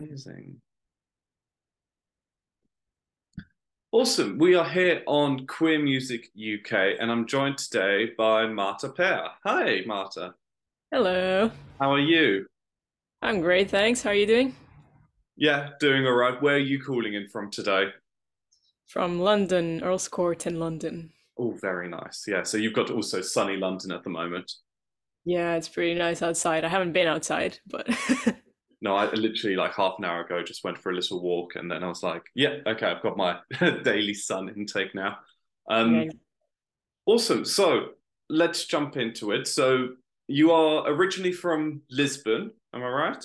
Amazing. Awesome. We are here on Queer Music UK, and I'm joined today by Marta Per. Hi, Marta. Hello. How are you? I'm great, thanks. How are you doing? Yeah, doing all right. Where are you calling in from today? From London, Earl's Court in London. Oh, very nice. Yeah, so you've got also sunny London at the moment. Yeah, it's pretty nice outside. I haven't been outside, but No, I literally like half an hour ago just went for a little walk and then I was like, yeah, okay, I've got my daily sun intake now. Um, yeah. Awesome. So let's jump into it. So you are originally from Lisbon, am I right?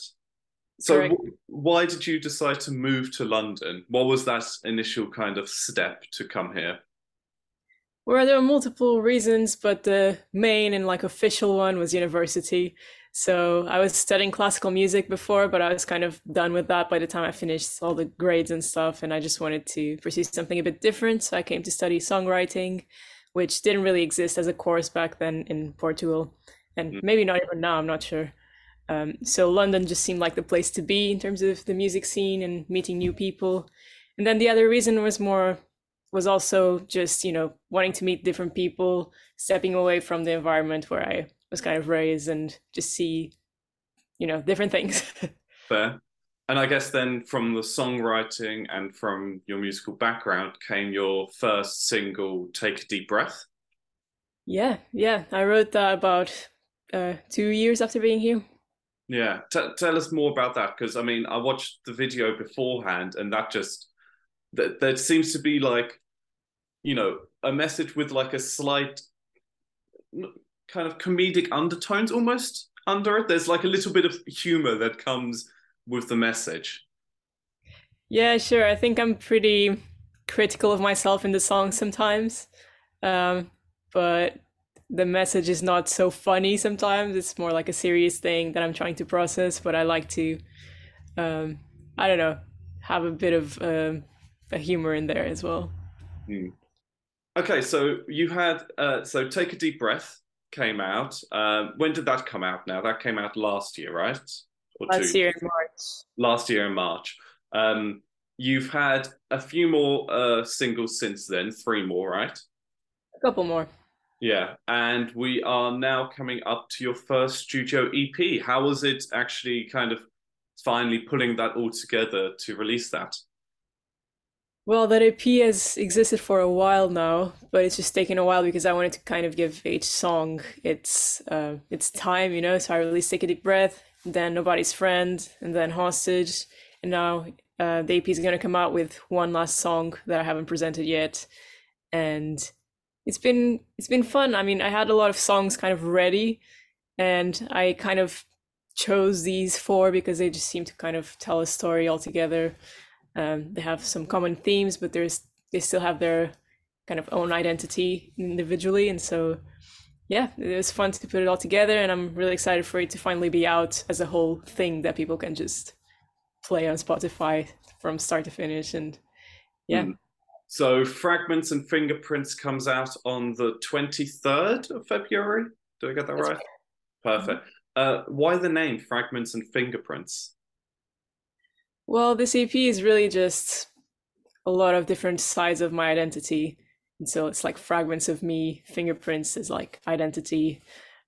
So Correct. why did you decide to move to London? What was that initial kind of step to come here? Well, there were multiple reasons, but the main and like official one was university. So I was studying classical music before, but I was kind of done with that by the time I finished all the grades and stuff, and I just wanted to pursue something a bit different. So I came to study songwriting, which didn't really exist as a course back then in Portugal, and Mm. maybe not even now, I'm not sure. Um, so London just seemed like the place to be in terms of the music scene and meeting new people. And then the other reason was more was also just, you know, wanting to meet different people, stepping away from the environment where I was kind of raised and just see, you know, different things. Fair. And I guess then from the songwriting and from your musical background came your first single, Take a Deep Breath. yeah, yeah. I wrote that about uh, two years after being here. Yeah, T- tell us more about that because I mean, I watched the video beforehand, and that just that that seems to be like, you know, a message with like a slight kind of comedic undertones almost under it. There's like a little bit of humor that comes with the message. Yeah, sure. I think I'm pretty critical of myself in the song sometimes. Um, but the message is not so funny sometimes. It's more like a serious thing that I'm trying to process, but I like to, um, I don't know, have a bit of um, a humor in there as well. Hmm. Okay, so you had uh, so take a deep breath came out. Um, when did that come out? Now that came out last year, right? Or Last two? year in March. last year in March. Um, you've had a few more uh, singles since then, three more, right? A couple more. Yeah, and we are now coming up to your first studio EP. How was it actually kind of finally pulling that all together to release that? Well, that EP has existed for a while now, but it's just taken a while because I wanted to kind of give each song its uh, its time, you know. So I released "Take a Deep Breath," then "Nobody's Friend," and then "Hostage," and now uh, the EP is gonna come out with one last song that I haven't presented yet, and it's been it's been fun. I mean, I had a lot of songs kind of ready, and I kind of chose these four because they just seem to kind of tell a story altogether. Um, they have some common themes, but there's they still have their kind of own identity individually, and so yeah, it was fun to put it all together, and I'm really excited for it to finally be out as a whole thing that people can just play on Spotify from start to finish, and yeah. Mm. So Fragments and Fingerprints comes out on the 23rd of February. Did I get that That's right? Perfect. Uh, why the name Fragments and Fingerprints? Well, this EP is really just a lot of different sides of my identity. And so it's like fragments of me, fingerprints is like identity.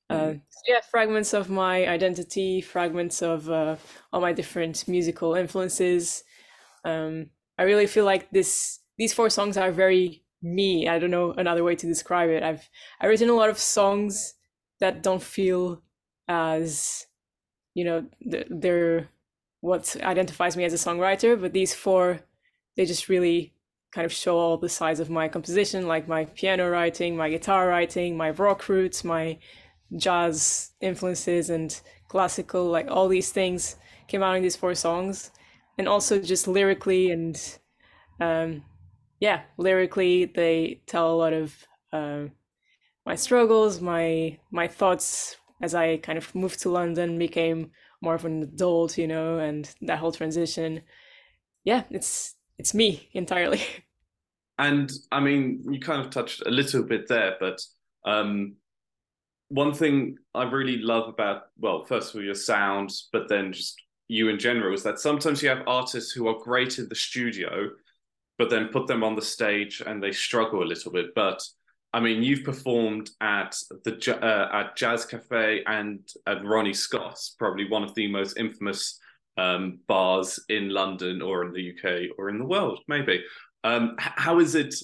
Uh, yeah, fragments of my identity, fragments of uh, all my different musical influences. Um, I really feel like this these four songs are very me. I don't know another way to describe it. I've I've written a lot of songs that don't feel as you know th- they're what identifies me as a songwriter, but these four they just really kind of show all the sides of my composition, like my piano writing, my guitar writing, my rock roots, my jazz influences and classical, like all these things came out in these four songs. And also just lyrically and um yeah, lyrically they tell a lot of um my struggles, my my thoughts as I kind of moved to London, became more of an adult, you know, and that whole transition. Yeah, it's it's me entirely. And I mean, you kind of touched a little bit there, but um, one thing I really love about, well, first of all, your sound, but then just you in general is that sometimes you have artists who are great in the studio, but then put them on the stage and they struggle a little bit. But I mean, you've performed at the uh, at Jazz Cafe and at Ronnie Scott's, probably one of the most infamous um, bars in London or in the UK or in the world, maybe. Um, how is it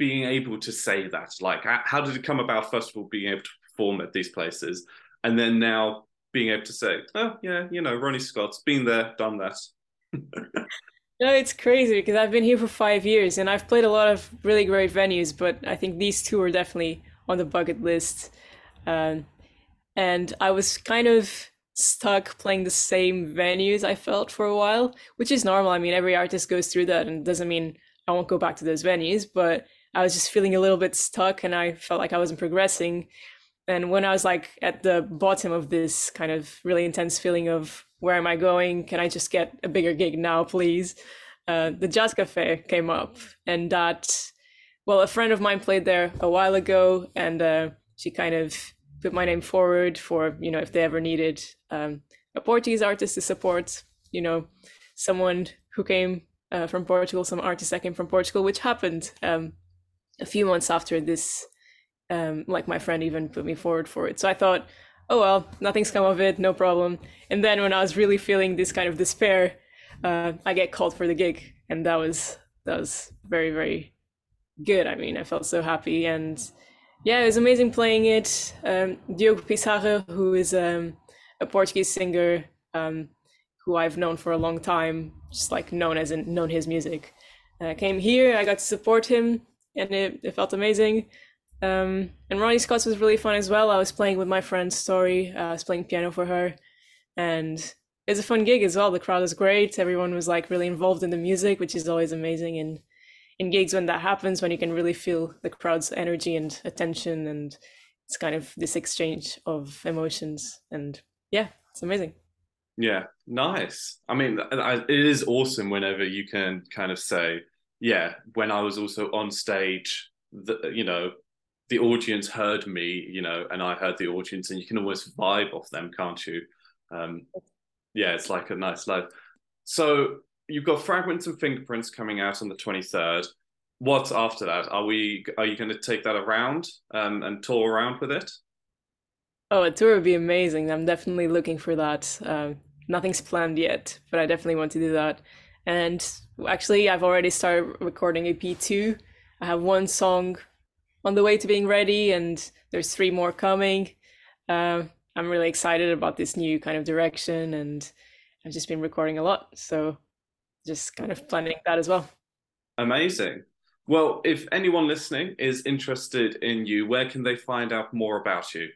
being able to say that? Like, how did it come about? First of all, being able to perform at these places, and then now being able to say, "Oh, yeah, you know, Ronnie Scott's been there, done that." No, it's crazy because I've been here for five years and I've played a lot of really great venues, but I think these two are definitely on the bucket list. Um, and I was kind of stuck playing the same venues I felt for a while, which is normal. I mean, every artist goes through that and doesn't mean I won't go back to those venues, but I was just feeling a little bit stuck and I felt like I wasn't progressing. And when I was like at the bottom of this kind of really intense feeling of where am I going? Can I just get a bigger gig now, please? Uh, the Jazz Cafe came up, and that, well, a friend of mine played there a while ago, and uh, she kind of put my name forward for, you know, if they ever needed um, a Portuguese artist to support, you know, someone who came uh, from Portugal, some artist that came from Portugal, which happened um, a few months after this. Um, like my friend even put me forward for it. So I thought, oh well, nothing's come of it, no problem. And then when I was really feeling this kind of despair, uh, I get called for the gig, and that was that was very very good. I mean, I felt so happy, and yeah, it was amazing playing it. Um, Diogo Piçarra, who is um, a Portuguese singer um, who I've known for a long time, just like known as in known his music, uh, came here. I got to support him, and it, it felt amazing. Um, and Ronnie Scott's was really fun as well. I was playing with my friend Story. Uh, I was playing piano for her, and it's a fun gig as well. The crowd was great. Everyone was like really involved in the music, which is always amazing. And in gigs when that happens, when you can really feel the crowd's energy and attention, and it's kind of this exchange of emotions. And yeah, it's amazing. Yeah, nice. I mean, it is awesome whenever you can kind of say, yeah, when I was also on stage, the, you know, the audience heard me, you know, and I heard the audience, and you can always vibe off them, can't you? Um, yeah, it's like a nice life. So you've got fragments and fingerprints coming out on the twenty third. What's after that? Are we? Are you going to take that around um, and tour around with it? Oh, a tour would be amazing. I'm definitely looking for that. Um, nothing's planned yet, but I definitely want to do that. And actually, I've already started recording EP two. I have one song on the way to being ready, and there's three more coming. Uh, I'm really excited about this new kind of direction, and I've just been recording a lot, so just kind of planning that as well. Amazing. Well, if anyone listening is interested in you, where can they find out more about you?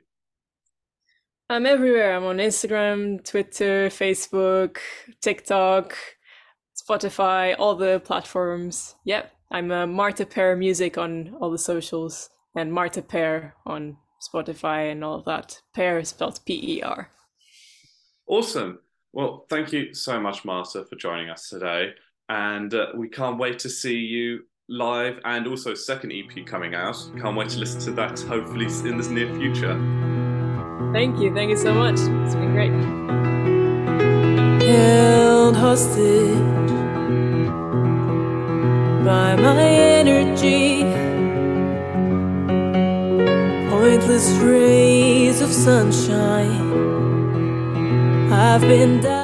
I'm everywhere. I'm on Instagram, Twitter, Facebook, TikTok, Spotify, all the platforms. Yep. I'm a Marta Per Music on all the socials and Marta Per on Spotify and all of that. Per spelled P E R. Awesome. Well, thank you so much, Marta, for joining us today. And uh, we can't wait to see you live and also second EP coming out. Can't wait to listen to that hopefully in this near future. Thank you. Thank you so much. It's been great. Held hostage by my energy. Pointless rays of sunshine. I've been down.